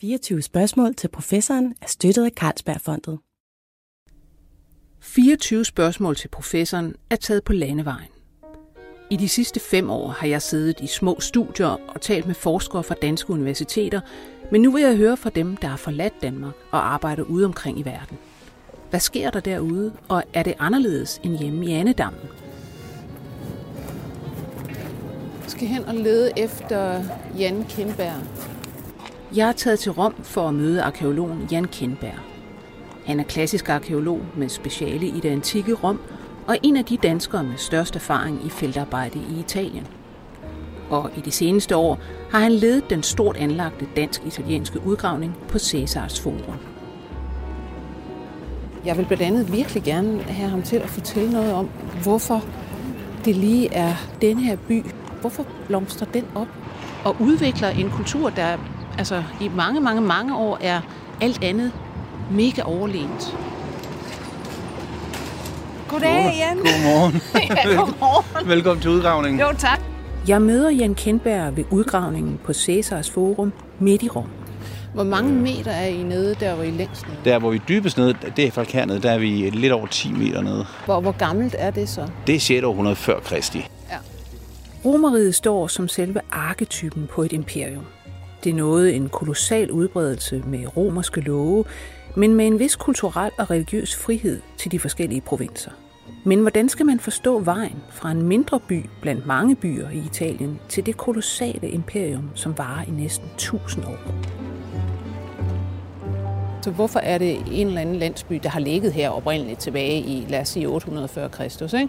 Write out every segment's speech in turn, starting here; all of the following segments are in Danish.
24 spørgsmål til professoren er støttet af Carlsbergfondet. 24 spørgsmål til professoren er taget på landevejen. I de sidste fem år har jeg siddet i små studier og talt med forskere fra danske universiteter, men nu vil jeg høre fra dem, der har forladt Danmark og arbejder ude omkring i verden. Hvad sker der derude, og er det anderledes end hjemme i Annedammen? Jeg skal hen og lede efter Jan Kindberg. Jeg er taget til Rom for at møde arkeologen Jan Kindberg. Han er klassisk arkeolog med speciale i det antikke Rom, og en af de danskere med størst erfaring i feltarbejde i Italien. Og i de seneste år har han ledet den stort anlagte dansk-italienske udgravning på Cæsars Forum. Jeg vil blandt andet virkelig gerne have ham til at fortælle noget om, hvorfor det lige er den her by. Hvorfor blomstrer den op og udvikler en kultur, der altså, i mange, mange, mange år er alt andet mega overlegent. Goddag, Jan. Godmorgen. ja, godmorgen. Velkommen til udgravningen. Jo, tak. Jeg møder Jan Kendberg ved udgravningen på Cæsars Forum midt i Rom. Hvor mange meter er I nede, der hvor I længst nede? Der hvor vi er dybest nede, det er faktisk hernede, der er vi lidt over 10 meter nede. Hvor, hvor gammelt er det så? Det er 6. århundrede før Kristi. Ja. Romeriet står som selve arketypen på et imperium. Det nåede en kolossal udbredelse med romerske love, men med en vis kulturel og religiøs frihed til de forskellige provinser. Men hvordan skal man forstå vejen fra en mindre by blandt mange byer i Italien til det kolossale imperium, som varer i næsten 1000 år? Så hvorfor er det en eller anden landsby, der har ligget her oprindeligt tilbage i, lad os sige, 840 Kristus, ikke?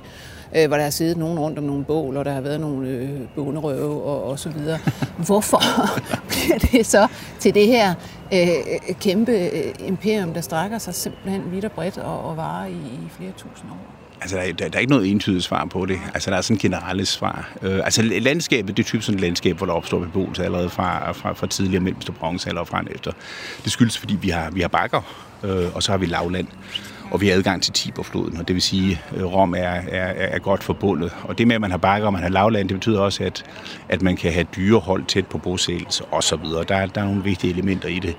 Øh, hvor der har siddet nogen rundt om nogle bål, og der har været nogle øh, bonderøve og, og så videre. Hvorfor bliver det så til det her øh, kæmpe øh, imperium, der strækker sig simpelthen vidt og bredt og, og varer i, i flere tusind år? Altså, der er, der, der er ikke noget entydigt svar på det. Altså, der er sådan generelle svar. Øh, altså, landskabet, det er typisk sådan et landskab, hvor der opstår beboelse allerede fra, fra, fra tidligere mellemste bronzealder og frem efter. Det skyldes, fordi vi har, vi har bakker, øh, og så har vi lavland og vi har adgang til Tiberfloden, og det vil sige, at Rom er, er, er godt forbundet. Og det med, at man har bakker og man har lavland, det betyder også, at, at man kan have dyrehold tæt på bosættelse osv. Der, der er nogle vigtige elementer i det.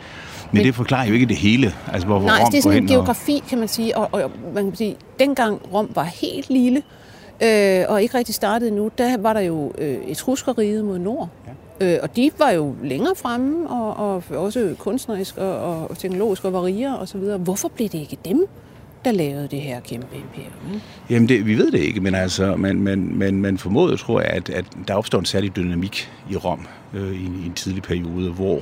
Men, Men det forklarer jo ikke det hele. Altså, hvor, hvor nej, Rom det er sådan en geografi, og... kan man sige. Og, og man kan sige, dengang Rom var helt lille, øh, og ikke rigtig startet nu, der var der jo øh, etruskeriet mod nord. Ja. Øh, og de var jo længere fremme, og, og også kunstnerisk og, og teknologisk og var rigere osv. Hvorfor blev det ikke dem, der lavede det her kæmpe imperium? Jamen, det, vi ved det ikke, men, altså, men, men, men, men formodet tror jeg, at, at der opstår en særlig dynamik i Rom øh, i, i en tidlig periode, hvor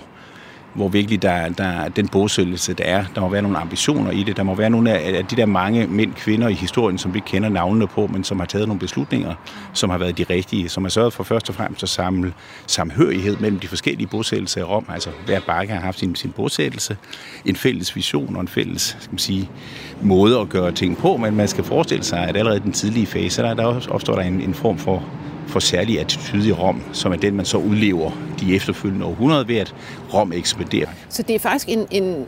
hvor virkelig der, der den bosættelse, der er. Der må være nogle ambitioner i det. Der må være nogle af de der mange mænd, kvinder i historien, som vi kender navnene på, men som har taget nogle beslutninger, som har været de rigtige, som har sørget for først og fremmest at samle samhørighed mellem de forskellige bosættelser i Rom. Altså hver bakke har haft sin, sin bosættelse, en fælles vision og en fælles skal man sige, måde at gøre ting på, men man skal forestille sig, at allerede i den tidlige fase, der, der opstår der en, en form for for særlig attitude i Rom, som er den, man så udlever de efterfølgende århundreder ved, at Rom ekspanderer. Så det er faktisk en, en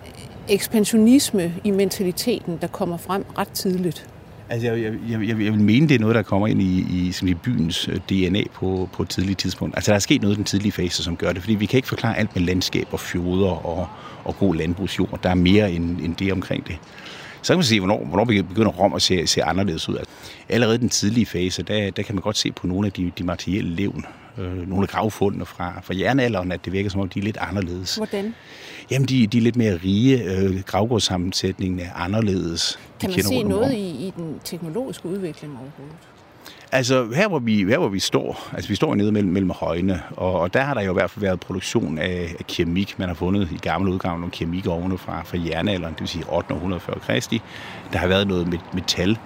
ekspansionisme i mentaliteten, der kommer frem ret tidligt? Altså, jeg, jeg, jeg, jeg vil mene, det er noget, der kommer ind i, i, sådan i byens øh, DNA på, på et tidligt tidspunkt. Altså, der er sket noget i den tidlige fase, som gør det, fordi vi kan ikke forklare alt med landskab og fjorder og, og god landbrugsjord. Der er mere end, end det omkring det. Så kan man sige, hvornår, hvornår begynder Rom at se, se anderledes ud. Altså, allerede i den tidlige fase, der, der kan man godt se på nogle af de, de materielle levn, øh, nogle af gravfundene fra, fra jernalderen, at det virker som om, de er lidt anderledes. Hvordan? Jamen, de, de er lidt mere rige. Øh, gravgårdssammensætningen er anderledes. Kan man se noget i, i den teknologiske udvikling overhovedet? Altså her hvor vi, her hvor vi står, altså vi står nede mellem, mellem højene, og, og der har der jo i hvert fald været produktion af, af keramik. Man har fundet i gamle udgaver nogle keramikovne fra, fra jernalderen, det vil sige 840 Kristi. Der har været noget med metal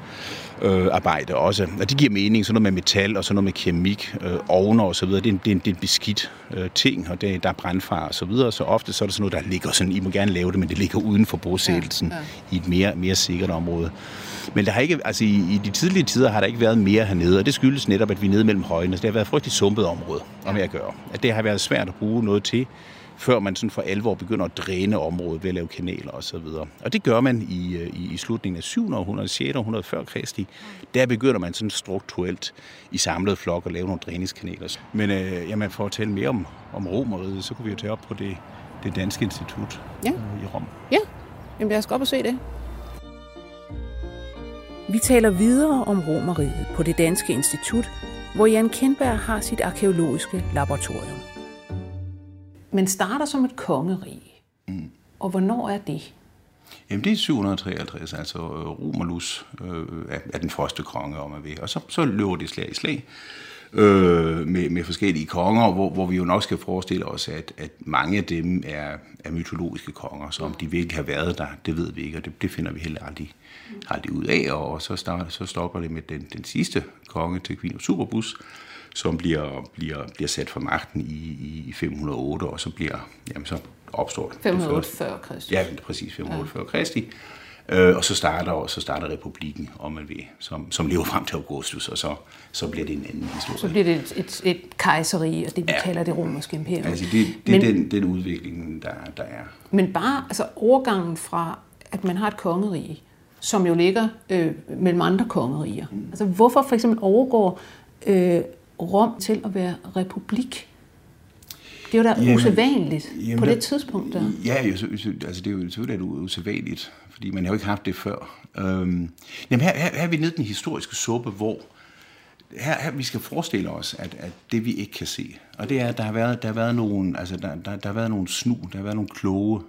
øh, arbejde også. Og det giver mening, sådan noget med metal og sådan noget med keramik, øh, ovner og så videre. Det er en, det er en, det er en beskidt øh, ting, og det, der er brandfar og så videre. Så ofte så er det sådan noget, der ligger sådan, I må gerne lave det, men det ligger uden for bosættelsen ja, ja. i et mere, mere sikkert område. Men der har ikke, altså i, i de tidlige tider har der ikke været mere hernede, og det skyldes netop, at vi er nede mellem højene. Så det har været et frygteligt sumpet område om at gøre. At det har været svært at bruge noget til, før man sådan for alvor begynder at dræne området ved at lave kanaler osv. Og, og det gør man i, øh, i, i slutningen af 7. århundrede, 6. århundrede før Kristi. Der begynder man sådan strukturelt i samlet flok at lave nogle dræningskanaler. Men øh, jamen, for at tale mere om, om romeriet, så kunne vi jo tage op på det, det danske institut ja. øh, i Rom. Ja, Jamen, lad os gå op og se det. Vi taler videre om romeriet på det danske institut, hvor Jan Kindberg har sit arkeologiske laboratorium. Men starter som et kongerige. Mm. Og hvornår er det? Jamen det er 753, altså øh, Romerlus øh, er, er den første konge, om man vil. Og så, så løber det slag i slag øh, med, med forskellige konger, hvor, hvor vi jo nok skal forestille os, at, at mange af dem er, er mytologiske konger, så om de virkelig har været der, det ved vi ikke, og det, det finder vi heller aldrig, aldrig ud af. Og så, start, så stopper det med den, den sidste konge til Quino Superbus, som bliver, bliver, bliver sat for magten i, i 508, og så bliver, jamen så opstår det. 548 Kristi. Ja, præcis, 548 ja. Kristi. Øh, og så starter, så starter republikken, om man vil, som, som lever frem til Augustus, og så, så bliver det en anden historie. Så bliver det et, et, et kejseri, og det vi ja. kalder det romerske imperium. Altså det, det men, er den, den udvikling, der, der er. Men bare altså overgangen fra, at man har et kongerige, som jo ligger øh, mellem andre kongeriger. Mm. Altså hvorfor for eksempel overgår øh, Rom til at være republik? Det er jo da jamen, usædvanligt jamen, på det tidspunkt. Der. Ja, altså det er jo selvfølgelig usædvanligt, fordi man har jo ikke haft det før. Øhm, jamen her, her, her er vi nede i den historiske suppe, hvor her, her vi skal forestille os, at, at det vi ikke kan se, og det er, at der har været, der har været nogle, altså der, der, der har været nogle snu, der har været nogle kloge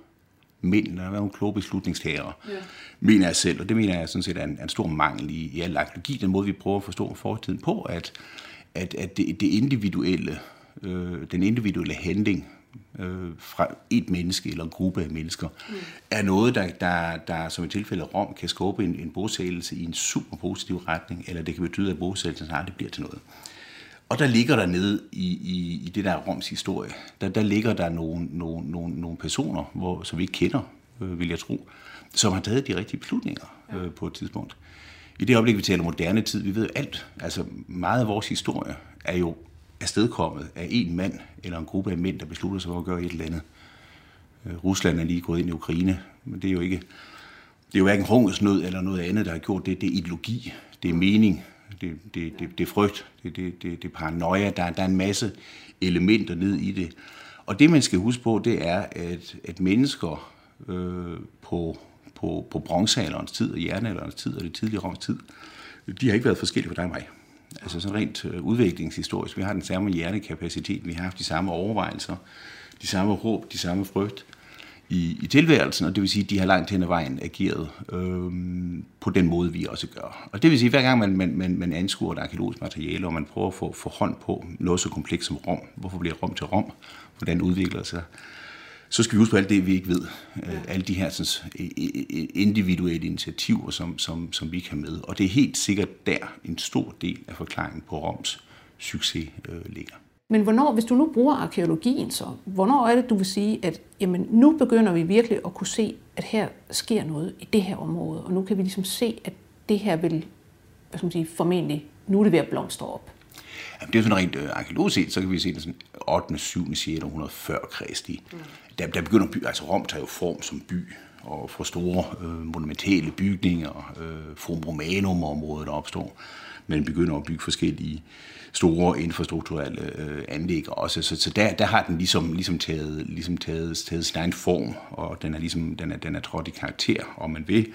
mænd, der har været nogle kloge beslutningstagere, ja. mener jeg selv, og det mener jeg sådan set er en, en stor mangel i, i al arkeologi, den måde vi prøver at forstå fortiden på, at, at, at det, det individuelle, øh, den individuelle handling øh, fra et menneske eller en gruppe af mennesker, mm. er noget, der, der, der som i tilfælde Rom kan skubbe en, en bosættelse i en super positiv retning, eller det kan betyde, at bosættelsen aldrig bliver til noget. Og der ligger der nede i, i, i det der Roms historie, der, der ligger der nogle, nogle, nogle, nogle personer, hvor, som vi ikke kender, øh, vil jeg tro, som har taget de rigtige beslutninger øh, på et tidspunkt. I det øjeblik, vi taler moderne tid, vi ved alt. Altså meget af vores historie er jo afstedkommet af en mand eller en gruppe af mænd, der beslutter sig for at gøre et eller andet. Øh, Rusland er lige gået ind i Ukraine, men det er jo ikke, det er jo hverken hungersnød eller noget andet, der har gjort det. Det er ideologi, det er mening, det, det, det, det er frygt, det, det, det, det er paranoia, der, der er en masse elementer ned i det. Og det, man skal huske på, det er, at, at mennesker øh, på, på, på bronzealderens tid og jernalderens tid og det tidlige Roms tid, de har ikke været forskellige for dig og mig. Altså sådan rent øh, udviklingshistorisk. Vi har den samme hjernekapacitet, vi har haft de samme overvejelser, de samme håb, de samme frygt i, i tilværelsen, og det vil sige, at de har langt hen ad vejen ageret øh, på den måde, vi også gør. Og det vil sige, at hver gang man, man, man, man anskuer et arkeologisk materiale, og man prøver at få, få hånd på noget så komplekst som Rom, hvorfor bliver Rom til Rom, hvordan udvikler sig, så skal vi huske på alt det, vi ikke ved. Ja. Øh, alle de her sådan, individuelle initiativer, som, som, som vi kan med. Og det er helt sikkert der en stor del af forklaringen på Roms succes øh, ligger. Men hvornår, hvis du nu bruger arkeologien så, hvornår er det, du vil sige, at jamen, nu begynder vi virkelig at kunne se, at her sker noget i det her område, og nu kan vi ligesom se, at det her vil, hvad skal man sige, formentlig, nu er det ved at blomstre op? Jamen, det er sådan rent øh, arkeologisk set, så kan vi se det sådan 8., 7., 6. århundrede før Kristi. Mm. Der, der begynder by, altså Rom tager jo form som by, og får store øh, monumentale bygninger, øh, Forum Romanum-området opstår. Man begynder at bygge forskellige store infrastrukturelle øh, anlæg også. Så, så der, der har den ligesom, ligesom, taget, ligesom taget, taget sin egen form, og den er, ligesom, den er, den er trådt i karakter, om man vil.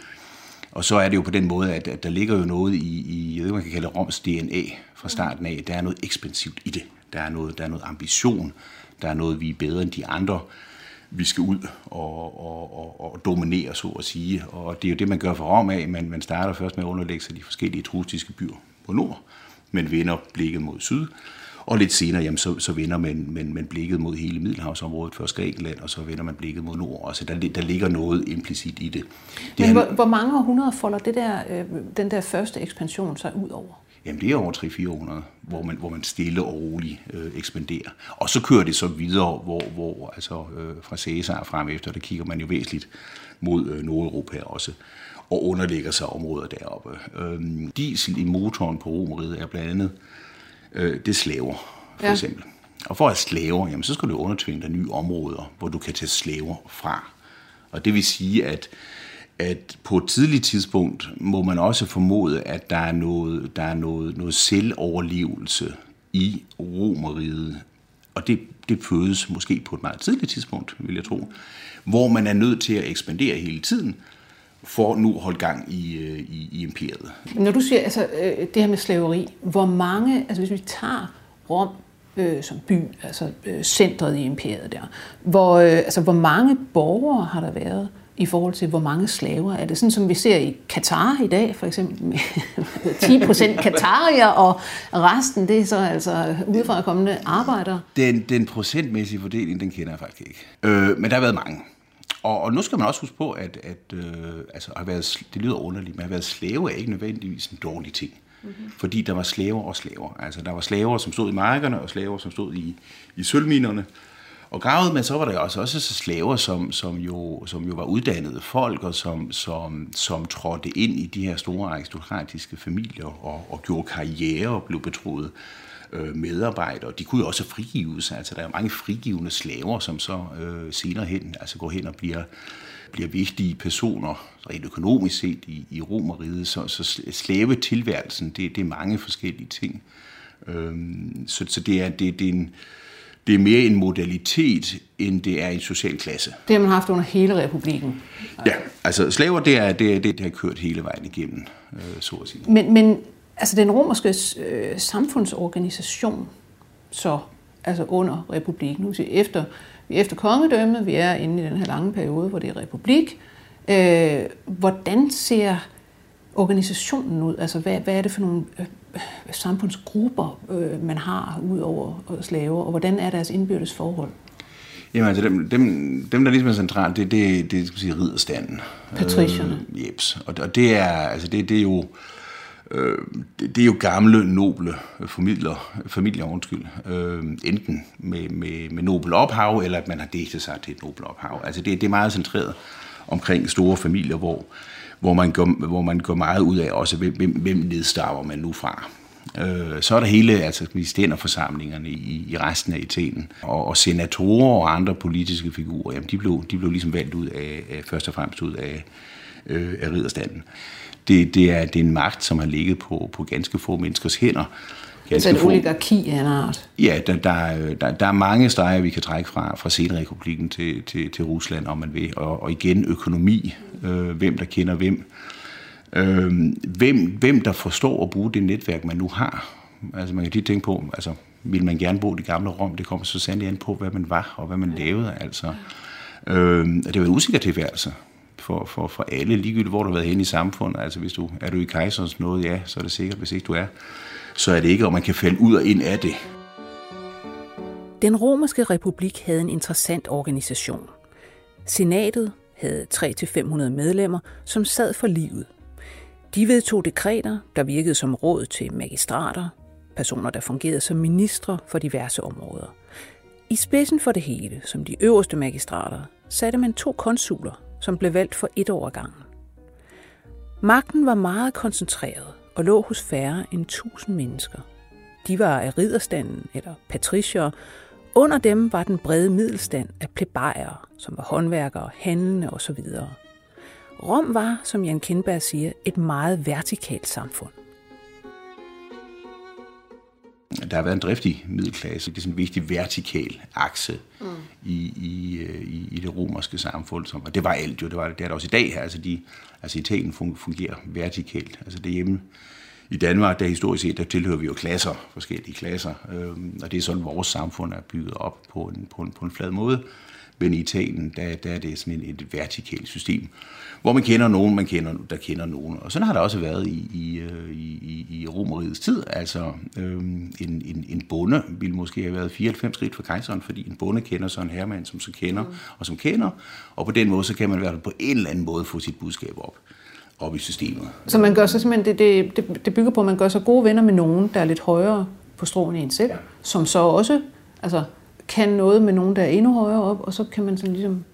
Og så er det jo på den måde, at, at der ligger jo noget i, i jeg ved, man kan kalde Roms DNA fra starten af. Der er noget ekspansivt i det. Der er noget, der er noget ambition. Der er noget, vi er bedre end de andre. Vi skal ud og, og, og, og dominere, så at sige. Og det er jo det, man gør for Rom af. Man, man starter først med at underlægge sig de forskellige trustiske byer på nord, men vender blikket mod syd. Og lidt senere, jamen, så, så vender man, man, man blikket mod hele Middelhavsområdet, først Grækenland, og så vender man blikket mod nord. Altså, der, der ligger noget implicit i det. det Men er, hvor, hvor mange århundreder folder det der, øh, den der første ekspansion sig ud over? Jamen det er over 300-400, hvor man, hvor man stille og roligt øh, ekspanderer. Og så kører det så videre, hvor, hvor altså øh, fra Cæsar frem efter, der kigger man jo væsentligt mod øh, Nordeuropa også, og underlægger sig områder deroppe. Øh, diesel i motoren på Romeriet er blandt andet øh, det slaver, for ja. eksempel. Og for at slaver, jamen, så skal du undertvinge dig nye områder, hvor du kan tage slaver fra. Og det vil sige, at, at på et tidligt tidspunkt må man også formode, at der er noget, der er noget, noget selvoverlevelse i romeriet og det, det fødes måske på et meget tidligt tidspunkt, vil jeg tro, hvor man er nødt til at ekspandere hele tiden, for nu at holde gang i, øh, i, i imperiet. Når du siger altså, øh, det her med slaveri, hvor mange, altså hvis vi tager Rom øh, som by, altså øh, centret i imperiet der, hvor, øh, altså, hvor mange borgere har der været i forhold til, hvor mange slaver? Er det sådan, som vi ser i Katar i dag, for eksempel, med 10 procent katarier, og resten, det er så altså udefra kommende arbejdere? Den, den procentmæssige fordeling, den kender jeg faktisk ikke. Øh, men der har været mange. Og, og nu skal man også huske på, at, at øh, altså, at været, det lyder underligt, men at været slave er ikke nødvendigvis en dårlig ting. Mm-hmm. Fordi der var slaver og slaver. Altså der var slaver, som stod i markerne, og slaver, som stod i, i sølvminerne og gravede, men så var der også, også så slaver, som, som, jo, som jo var uddannede folk, og som, som, som trådte ind i de her store aristokratiske familier og, og gjorde karriere og blev betroet øh, medarbejdere. De kunne jo også frigives. Altså, der er mange frigivende slaver, som så øh, senere hen altså går hen og bliver, bliver vigtige personer, rent økonomisk set, i, i Romeriet. Så, så slavetilværelsen, det, det er mange forskellige ting. Øh, så, så det er, det, det er en det er mere en modalitet, end det er en social klasse. Det har man haft under hele republikken. Ja, altså slaver, det er det, er, det, det har kørt hele vejen igennem, øh, så at sige. Men, men altså den romerske øh, samfundsorganisation, så altså under republikken, nu efter, vi er efter kongedømmet, vi er inde i den her lange periode, hvor det er republik. Øh, hvordan ser organisationen ud? Altså hvad, hvad er det for nogle øh, samfundsgrupper, øh, man har ud over slaver, og hvordan er deres indbyrdes forhold? Jamen altså, dem, dem, dem der ligesom er centralt, det, det, det skal sige ridderstanden. Patricierne. Øh, jeps. Og, og det er, altså det, det er jo, øh, Øh, det, det er jo gamle, noble familier, familier undskyld, øh, enten med, med, med nobel ophav, eller at man har digtet sig til et nobel ophav. Altså det, det er meget centreret omkring store familier, hvor, hvor man går, hvor man går meget ud af også, hvem, hvem nedstammer man nu fra. Øh, så er der hele altså, stænderforsamlingerne i, i resten af Italien. Og, og senatorer og andre politiske figurer, jamen, de, blev, de blev ligesom valgt ud af, af først og fremmest ud af, øh, af ridderstanden. Det, det, er, det er en magt, som har ligget på, på ganske få menneskers hænder. Ganske altså et oligarki af en art? Ja, der, der, der, der er mange streger, vi kan trække fra, fra Senrepublikken til, til, til Rusland, om man vil. Og, og igen økonomi, øh, hvem der kender hvem. Øh, hvem, hvem der forstår at bruge det netværk, man nu har. Altså man kan lige tænke på, altså vil man gerne bo i det gamle Rom, det kommer så sandelig an på, hvad man var og hvad man lavede. Altså. Øh, det var en usikker tilværelse for, for, for alle, ligegyldigt hvor du har været henne i samfundet. Altså hvis du er du i kejserens noget, ja, så er det sikkert, hvis ikke du er, så er det ikke, og man kan falde ud og ind af det. Den romerske republik havde en interessant organisation. Senatet havde 300-500 medlemmer, som sad for livet. De vedtog dekreter, der virkede som råd til magistrater, personer, der fungerede som ministre for diverse områder. I spidsen for det hele, som de øverste magistrater, satte man to konsuler, som blev valgt for et år gangen. Magten var meget koncentreret og lå hos færre end tusind mennesker. De var af ridderstanden eller patricier. Under dem var den brede middelstand af plebejere, som var håndværkere, handlende osv. Rom var, som Jan Kindberg siger, et meget vertikalt samfund. Der har været en driftig middelklasse. Det er sådan en vigtig vertikal akse mm i, i, øh, i, i det romerske samfund. Som, og det var alt jo, det var det, er det også i dag. her. Altså, de, altså Italien fungerer vertikalt. Altså det hjemme i Danmark, der historisk set, der tilhører vi jo klasser, forskellige klasser. Øhm, og det er sådan, vores samfund er bygget op på en, på en, på en flad måde. Men i Italien, der, der er det sådan et, et vertikalt system, hvor man kender nogen, man kender, der kender nogen. Og sådan har det også været i, i, øh, i, i Romerigets tid. Altså øhm, en, en, en bonde ville måske have været 94 skridt for kejseren, fordi en bonde kender så en herremand, som så kender, mm. og som kender. Og på den måde, så kan man være på en eller anden måde få sit budskab op op i systemet. Så man gør så simpelthen, det, det, det bygger på, at man gør så gode venner med nogen, der er lidt højere på stråen end selv, ja. som så også altså, kan noget med nogen, der er endnu højere op, og så kan man sådan ligesom...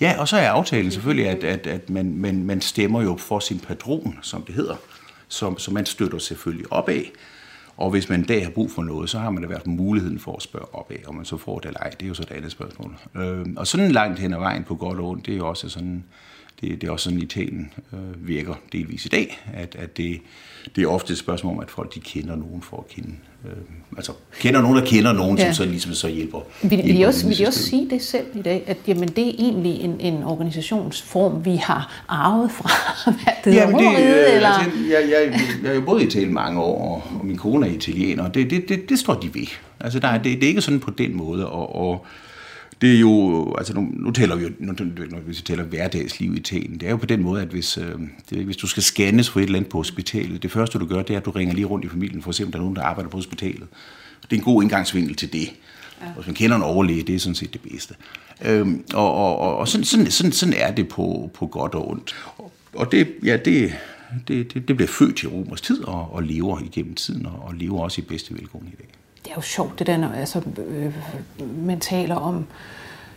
Ja, og så er aftalen selvfølgelig, at, at, at man, man, man stemmer jo for sin patron, som det hedder, som, som man støtter selvfølgelig op af. Og hvis man en dag har brug for noget, så har man da været muligheden for at spørge op af, om man så får det eller ej. Det er jo så et andet spørgsmål. Øh, og sådan langt hen ad vejen på godt og ondt, det er jo også sådan Det, det er også sådan, Italien øh, virker delvis i dag, at, at det, det er ofte et spørgsmål om, at folk de kender nogen for at kende. Øh, altså kender nogen, der kender nogen, ja. som så ligesom så hjælper. Vil, vil, I også, vil I også sige det selv i dag, at jamen, det er egentlig en, en organisationsform, vi har arvet fra det ja, men det, øh, eller? Altså, jeg, jeg, jeg er jo boet i Italien mange år, og min kone er italiener, og det, det, det, det står de ved. Altså, der er, det, det er ikke sådan på den måde, og, og det er jo, altså nu, nu taler vi jo, nu, når vi taler hverdagsliv i Italien, det er jo på den måde, at hvis, øh, det, hvis du skal scannes for et eller andet på hospitalet, det første du gør, det er, at du ringer lige rundt i familien for at se, om der er nogen, der arbejder på hospitalet. Det er en god indgangsvinkel til det. Ja. Og hvis man kender en overlæge, det er sådan set det bedste. Øhm, og og, og, og sådan, sådan, sådan, sådan er det på, på godt og ondt. Og, og det, ja, det, det, det, det bliver født i romers tid og, og lever igennem tiden, og, og lever også i bedste velgående i dag det er jo sjovt, det der, når altså, øh, man taler om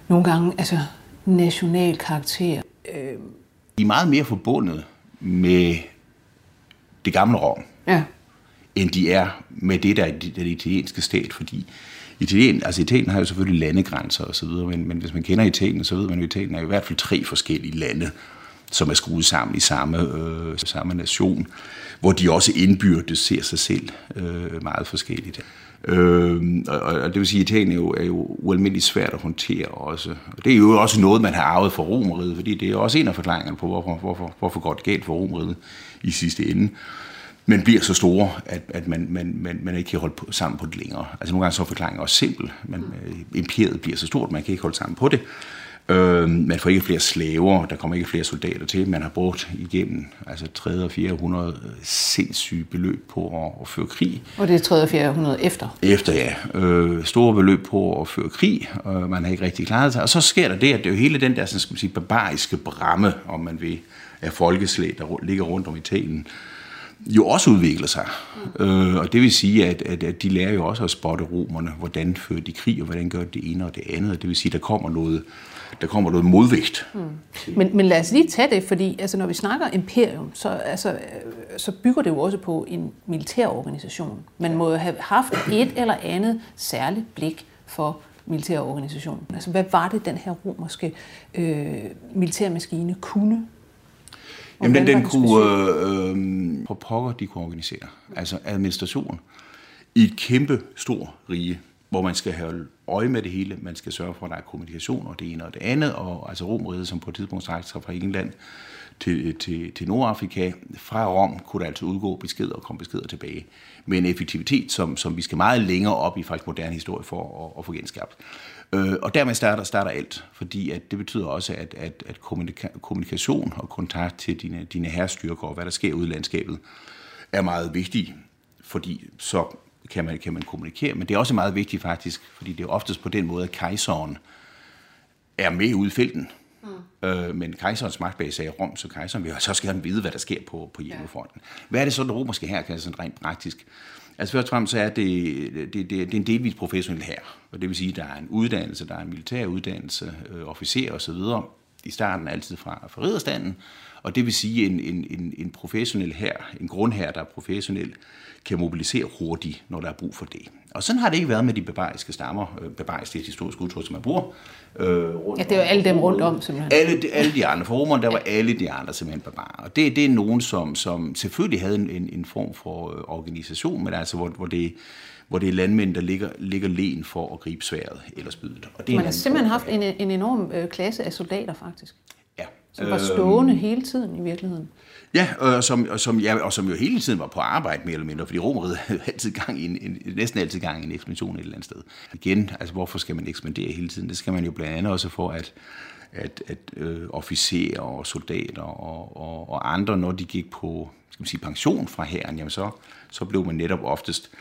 nogle gange altså, national karakter. Øh. De er meget mere forbundet med det gamle Rom, ja. end de er med det, der er den italienske stat, fordi Italien, altså Italien har jo selvfølgelig landegrænser og så videre, men, men hvis man kender Italien, så ved man, at Italien er i hvert fald tre forskellige lande, som er skruet sammen i samme, øh, samme nation, hvor de også indbyrdes ser sig selv øh, meget forskelligt. Øh, og, og det vil sige, at Italien er jo, er jo ualmindeligt svært at håndtere også. Og det er jo også noget, man har arvet fra Romeriet, fordi det er også en af forklaringerne på, hvorfor, hvorfor, hvorfor går det galt for Romeriet i sidste ende. Men bliver så store, at, at man, man, man, man ikke kan holde på, sammen på det længere. Altså nogle gange så er forklaringen også simpel, men øh, imperiet bliver så stort, at man kan ikke holde sammen på det. Øh, man får ikke flere slaver, der kommer ikke flere soldater til. Man har brugt igennem altså 3. og 400 sindssyge beløb på at, at føre krig. Og det er 3. og 400 efter? Efter, ja. Øh, store beløb på at føre krig, og man har ikke rigtig klaret sig. Og så sker der det, at det er jo hele den der sådan skal man sige, barbariske bramme, om man vil, af folkeslag, der ligger rundt om Italien, jo også udvikler sig. Mm. Øh, og det vil sige, at, at, at de lærer jo også at spotte romerne, hvordan fører de krig, og hvordan gør det ene og det andet. Og det vil sige, at der kommer noget, der kommer noget modvægt. Mm. Men, men lad os lige tage det, fordi altså, når vi snakker imperium, så, altså, så bygger det jo også på en militær organisation. Man må have haft et eller andet særligt blik for militærorganisationen. Altså, hvad var det, den her romerske øh, militærmaskine kunne? Jamen, den, den kunne øh, øh, på pokker, de kunne organisere. Altså administration i et kæmpe stor rige hvor man skal have øje med det hele. Man skal sørge for, at der er kommunikation og det ene og det andet. Og altså Romeriet, som på et tidspunkt strakte sig fra England til, til, til Nordafrika. Fra Rom kunne der altså udgå beskeder og komme beskeder tilbage. Med en effektivitet, som, som vi skal meget længere op i faktisk moderne historie for at, at få genskabt. Øh, og dermed starter, starter alt, fordi at det betyder også, at, at, at kommunika- kommunikation og kontakt til dine, dine herrestyrker og hvad der sker ude i landskabet, er meget vigtigt, fordi så kan man, kan man kommunikere. Men det er også meget vigtigt faktisk, fordi det er oftest på den måde, at kejseren er med ude i felten. Mm. Øh, men kejserens magtbase er i Rom, så kejseren vil så skal han vide, hvad der sker på, på hjemmefronten. Ja. Hvad er det så, den romerske her kan sådan rent praktisk? Altså først og fremmest så er det, det, det, det er en delvis professionel her. Og det vil sige, at der er en uddannelse, der er en militær uddannelse, øh, officer osv. I starten altid fra, fra ridderstanden. Og det vil sige, at en, en, en, en professionel her, en grundher, der er professionel, kan mobilisere hurtigt, når der er brug for det. Og sådan har det ikke været med de bebariske stammer. Øh, bebarisk det er et historisk udtryk, som man bruger. Øh, rundt ja, det er jo alle dem rundt om, simpelthen. Alle, de, alle de andre. For romerne, der var alle de andre simpelthen barbarer. Og det, det er nogen, som, som selvfølgelig havde en, en form for øh, organisation, men altså, hvor, hvor det hvor det er landmænd, der ligger, ligger len for at gribe sværet eller spydet. Og det Man har simpelthen haft en, en enorm øh, klasse af soldater, faktisk. Ja. Som var stående øh, hele tiden i virkeligheden. Ja, og som, og, som, ja, og som jo hele tiden var på arbejde mere eller mindre, fordi romeriet havde altid gang i en, en, næsten altid gang i en ekspedition et eller andet sted. Igen, altså hvorfor skal man ekspandere hele tiden? Det skal man jo blandt andet også for, at, at, at øh, officerer og soldater og, og, og andre, når de gik på skal man sige, pension fra hæren, jamen så, så blev man netop oftest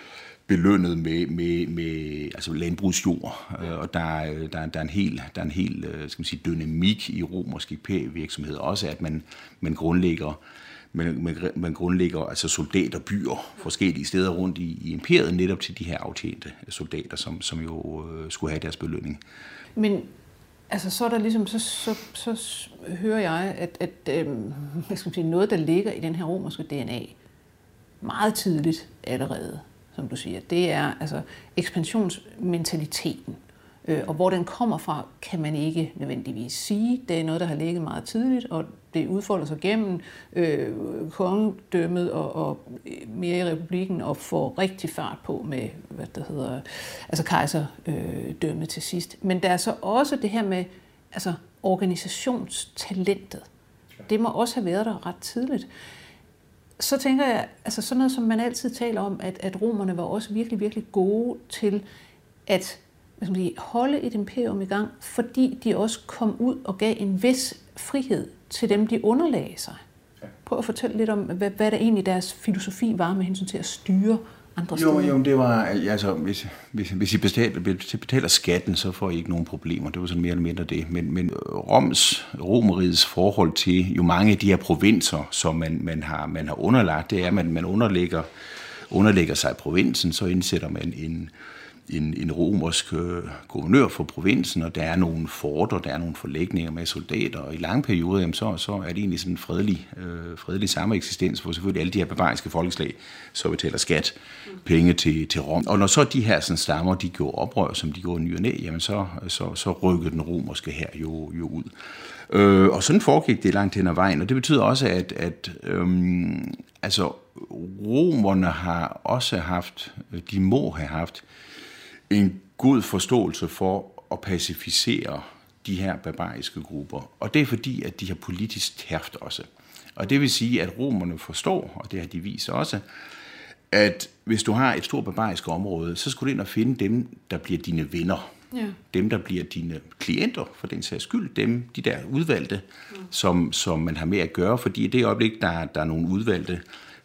belønnet med, med, med altså landbrugsjord, øh, og der, øh, der, der, er en hel, der er en hel øh, skal man sige, dynamik i romersk virksomhed også, at man, man grundlægger man, man, man grundlægger altså soldaterbyer forskellige steder rundt i, i imperiet, netop til de her aftjente soldater, som, som jo øh, skulle have deres belønning. Men altså, så er der ligesom, så, så, så hører jeg, at, at øh, hvad skal man sige, noget, der ligger i den her romerske DNA, meget tidligt allerede, som du siger, det er altså ekspansionsmentaliteten. Øh, og hvor den kommer fra, kan man ikke nødvendigvis sige. Det er noget, der har ligget meget tidligt, og det udfolder sig gennem øh, kongedømmet og, og mere i republikken og får rigtig fart på med, hvad der hedder, altså kejserdømmet øh, til sidst. Men der er så også det her med altså organisationstalentet. Det må også have været der ret tidligt. Så tænker jeg, altså sådan noget, som man altid taler om, at, at romerne var også virkelig, virkelig gode til at hvad skal man sige, holde et imperium i gang, fordi de også kom ud og gav en vis frihed til dem, de underlagde sig. Prøv at fortælle lidt om, hvad, hvad der egentlig deres filosofi var med hensyn til at styre andre jo, steder. Jo, det var, altså, hvis, hvis, hvis I betaler, betaler skatten, så får I ikke nogen problemer. Det var sådan mere eller mindre det. Men, men Roms, Romerigets forhold til jo mange af de her provinser, som man, man, har, man har underlagt, det er, at man, man underlægger, underlægger sig provinsen, så indsætter man en, en, en romersk øh, guvernør for provinsen, og der er nogle forter, der er nogle forlægninger med soldater, og i lange perioder, jamen, så, så er det egentlig sådan en fredelig, øh, fredelig sameksistens, hvor selvfølgelig alle de her bavariske folkeslag så betaler skat, penge til, til Rom. Og når så de her sådan, stammer, de gjorde oprør, som de gjorde ny og næ, jamen så, så, så rykkede den romerske her jo, jo ud. Øh, og sådan foregik det langt hen ad vejen, og det betyder også, at, at øhm, altså, romerne har også haft, de må have haft, en god forståelse for at pacificere de her barbariske grupper. Og det er fordi, at de har politisk tærft også. Og det vil sige, at romerne forstår, og det har de vist også, at hvis du har et stort barbarisk område, så skal du ind og finde dem, der bliver dine venner. Ja. Dem, der bliver dine klienter, for den sags skyld. Dem, de der udvalgte, ja. som, som man har med at gøre. Fordi i det øjeblik, der, der er nogle udvalgte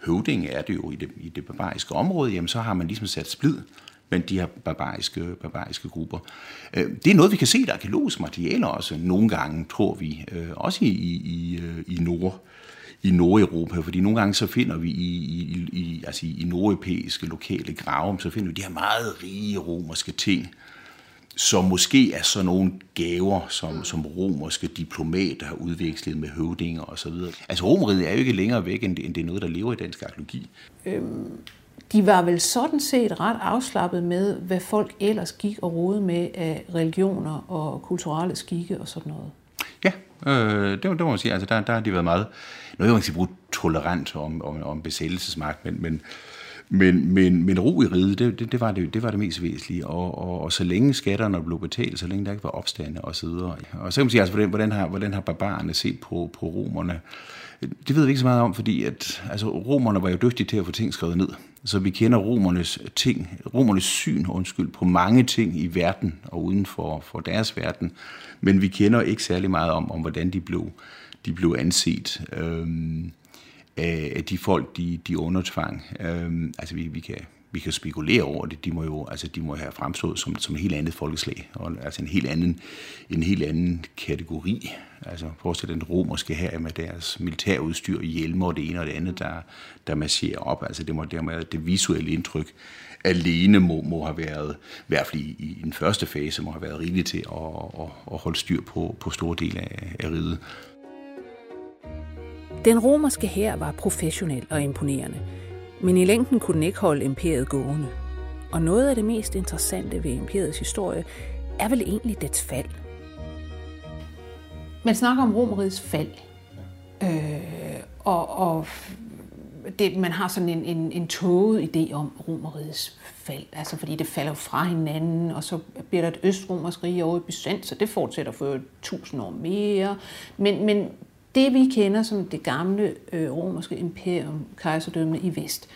høvding, er det jo i det, i det barbariske område, jamen så har man ligesom sat splid blandt de her barbariske, barbariske grupper. Øh, det er noget, vi kan se i der arkeologiske materialer også nogle gange, tror vi, øh, også i, i, øh, i Nord i Nordeuropa, fordi nogle gange så finder vi i, i, i, altså i nordeuropæiske lokale grave, så finder vi de her meget rige romerske ting, som måske er sådan nogle gaver, som, som romerske diplomater har udvekslet med høvdinger osv. Altså romeriet er jo ikke længere væk, end det, end det er noget, der lever i dansk arkeologi. Øhm, de var vel sådan set ret afslappet med, hvad folk ellers gik og rode med af religioner og kulturelle skikke og sådan noget. Ja, øh, det, det må man sige. Altså, der, der har de været meget, noget jeg kan bruge tolerant om, om, om besættelsesmagt, men, men, men, men, men ro i riget, det, det, det, var det, det var det mest væsentlige. Og, og, og så længe skatterne blev betalt, så længe der ikke var opstande og så videre. Og så kan man sige, altså, hvordan, hvordan, har, hvordan har barbarerne set på, på romerne? Det ved vi ikke så meget om, fordi at, altså, romerne var jo dygtige til at få ting skrevet ned. Så vi kender romernes, ting, romernes syn undskyld, på mange ting i verden og uden for, for deres verden. Men vi kender ikke særlig meget om, om hvordan de blev, de blev anset øhm, af de folk, de, de undertvang. Øhm, altså vi, vi kan vi kan spekulere over det. De må jo altså, de må have fremstået som, som en helt andet folkeslag, og, altså en helt anden, en helt anden kategori. Altså forestil den romerske her med deres militærudstyr, hjelme og det ene og det andet, der, der masserer op. Altså det må dermed det visuelle indtryk alene må, må have været, i hvert fald i, i den første fase, må have været rigeligt til at, at, at holde styr på, på store dele af, af riget. Den romerske her var professionel og imponerende. Men i længden kunne den ikke holde imperiet gående. Og noget af det mest interessante ved imperiets historie er vel egentlig dets fald. Man snakker om romerigets fald. Øh, og og det, man har sådan en, en, en tåget idé om romerigets fald, altså fordi det falder fra hinanden, og så bliver der et østromersk rige over i Byzant, så det fortsætter for tusind år mere. Men, men det vi kender som det gamle øh, romerske imperium, kejserdømme i vest,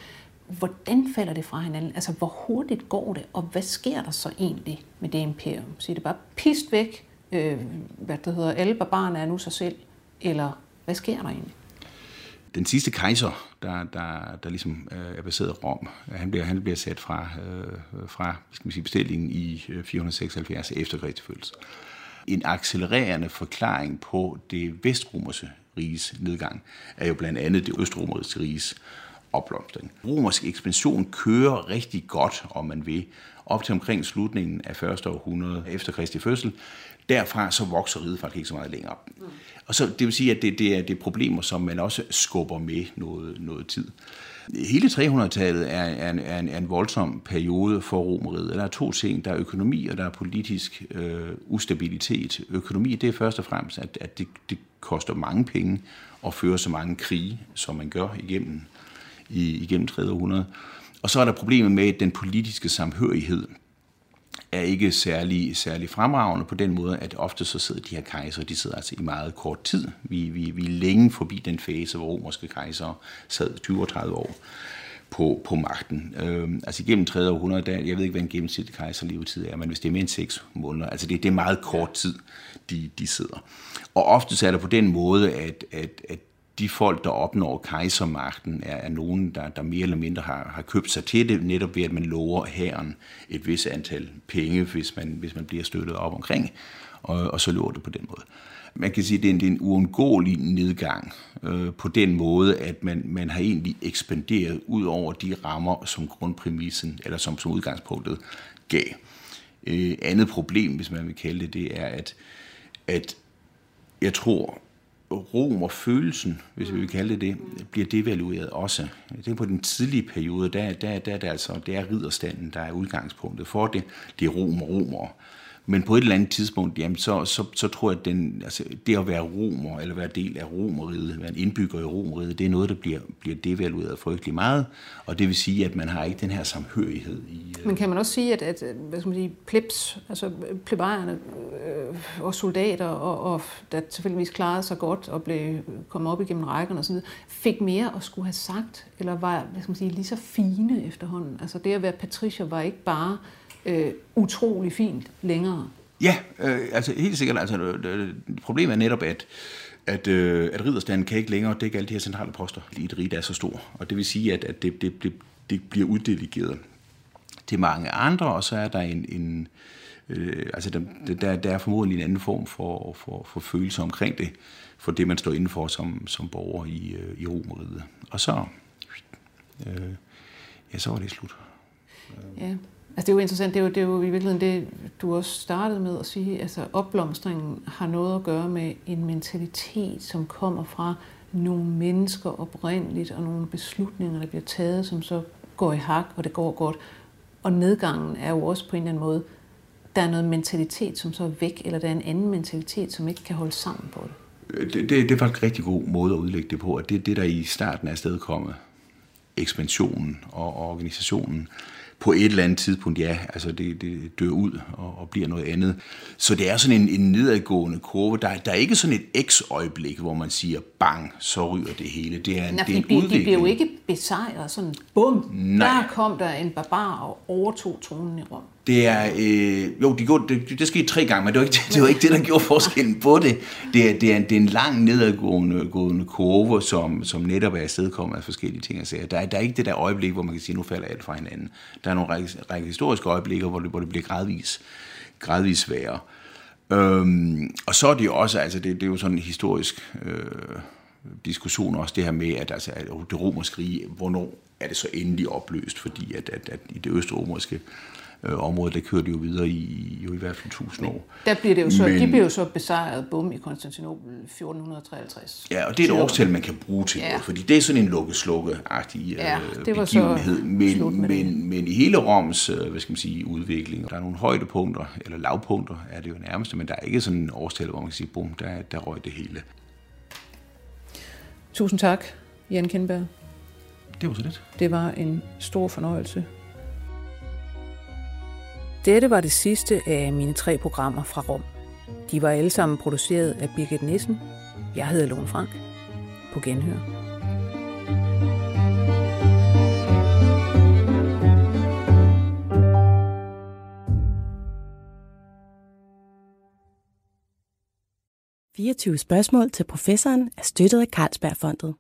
hvordan falder det fra hinanden? Altså, hvor hurtigt går det, og hvad sker der så egentlig med det imperium? Så det bare pist væk, øh, hvad det hedder, alle barbarerne er nu sig selv, eller hvad sker der egentlig? Den sidste kejser, der, der, der ligesom øh, er baseret i Rom, han bliver, han bliver sat fra, øh, fra skal man sige, bestillingen i øh, 476 efter efter Kristi en accelererende forklaring på det vestromerske riges nedgang, er jo blandt andet det østromerske riges opblomstring. Romersk ekspansion kører rigtig godt, om man vil, op til omkring slutningen af 1. århundrede efter Kristi fødsel. Derfra så vokser riget faktisk ikke så meget længere. Og så det vil sige, at det, det, er, det er problemer, som man også skubber med noget, noget tid. Hele 300-tallet er, er, en, er, en, er en voldsom periode for romeriet. Der er to ting. Der er økonomi, og der er politisk øh, ustabilitet. Økonomi, det er først og fremmest, at, at det, det koster mange penge at føre så mange krige, som man gør igennem, i, igennem 300. Og så er der problemet med den politiske samhørighed er ikke særlig, særlig fremragende på den måde, at ofte så sidder de her kejser, de sidder altså i meget kort tid. Vi, vi, vi er længe forbi den fase, hvor romerske kejser sad 20-30 år på, på magten. Øh, altså igennem 3. århundrede, der, jeg ved ikke, hvad en gennemsnitlig kejserlevetid er, men hvis det er mere end 6 måneder, altså det, det er meget kort tid, de, de sidder. Og ofte er det på den måde, at, at, at de folk, der opnår kejsermagten, er, er nogen, der, der mere eller mindre har, har købt sig til det, netop ved at man lover herren et vis antal penge, hvis man, hvis man bliver støttet op omkring, og, og så lover det på den måde. Man kan sige, at det er en, det er en uundgåelig nedgang øh, på den måde, at man, man har egentlig ekspanderet ud over de rammer, som grundpræmissen, eller som, som udgangspunktet gav. Øh, andet problem, hvis man vil kalde det, det er, at, at jeg tror, romerfølelsen, hvis vi vil kalde det det, bliver devalueret også. Det er på den tidlige periode, der, der, der, der, altså, det er ridderstanden, der er udgangspunktet for det. Det er romer, romer. Men på et eller andet tidspunkt, jamen, så, så, så tror jeg, at den, altså, det at være romer, eller være del af romeriet, være en indbygger i romeriet, det er noget, der bliver, bliver devalueret frygtelig meget, og det vil sige, at man har ikke den her samhørighed i... Øh, Men kan man også sige, at, at øh, hvad skal man sige, plebs, altså plebejerne øh, og soldater, og, og der tilfældigvis klarede sig godt og blev kommet op igennem rækkerne osv., fik mere at skulle have sagt, eller var hvad skal man sige, lige så fine efterhånden? Altså det at være patricier var ikke bare øh, utrolig fint længere. Ja, øh, altså helt sikkert. Altså, øh, problemet er netop, at at, øh, at ridderstanden kan ikke længere dække alle de her centrale poster i et rige, der er så stor. Og det vil sige, at, at det, det, det, det bliver uddelegeret til mange andre, og så er der en, en øh, altså der, der, der er formodentlig en anden form for, for, for følelse omkring det, for det man står inden for som, som borger i, øh, i Romeriet. Og så, øh, ja, så var det slut. Ja, Altså det er jo interessant, det er jo, det er jo i virkeligheden det, du også startede med at sige, altså opblomstringen har noget at gøre med en mentalitet, som kommer fra nogle mennesker oprindeligt, og nogle beslutninger, der bliver taget, som så går i hak, og det går godt. Og nedgangen er jo også på en eller anden måde, der er noget mentalitet, som så er væk, eller der er en anden mentalitet, som ikke kan holde sammen på det. Det, det, det er faktisk en rigtig god måde at udlægge det på, at det er det, der i starten er stedkommet, ekspansionen og organisationen, på et eller andet tidspunkt, ja, altså det, det dør ud og, og bliver noget andet. Så det er sådan en, en nedadgående kurve. Der, der er ikke sådan et x-øjeblik, hvor man siger, bang, så ryger det hele. Det er en, Nej, det er en de, udvikling. De bliver jo ikke besejret sådan, bum, Nej. der kom der en barbar og overtog tronen i Rom. Det er, øh, jo, det, gjorde, det, det skete tre gange, men det var ikke det, var ikke det der gjorde forskellen på det. Det er, det er, en, det er en lang nedadgående kurve, som, som netop er afstedkommet af forskellige ting. og sager. der, er, der er ikke det der øjeblik, hvor man kan sige, nu falder alt fra hinanden. Der er nogle række, række historiske øjeblikker, hvor det, hvor det bliver gradvis, gradvis værre. Øhm, og så er det jo også, altså det, det er jo sådan en historisk øh, diskussion også, det her med, at, altså, at det romerske rige, hvornår er det så endelig opløst, fordi at, at, at i det østromerske øh, område, der kører de jo videre i, jo i hvert fald tusind år. Der bliver det jo så, Men, de bliver jo så besejret bum i Konstantinopel 1453. Ja, og det er et årstal, man kan bruge til ja. noget, fordi det er sådan en lukke-slukke-agtig øh, ja, det var begivenhed. Men, men, men i hele Roms øh, hvad skal man sige, udvikling, der er nogle højdepunkter, eller lavpunkter er det jo nærmest, men der er ikke sådan en årstal, hvor man kan sige, bum, der, der røg det hele. Tusind tak, Jan Kindberg. Det var så lidt. Det var en stor fornøjelse dette var det sidste af mine tre programmer fra Rom. De var alle sammen produceret af Birgit Nissen. Jeg hedder Lone Frank. På genhør. »24 spørgsmål til professoren er støttet af Carlsbergfondet.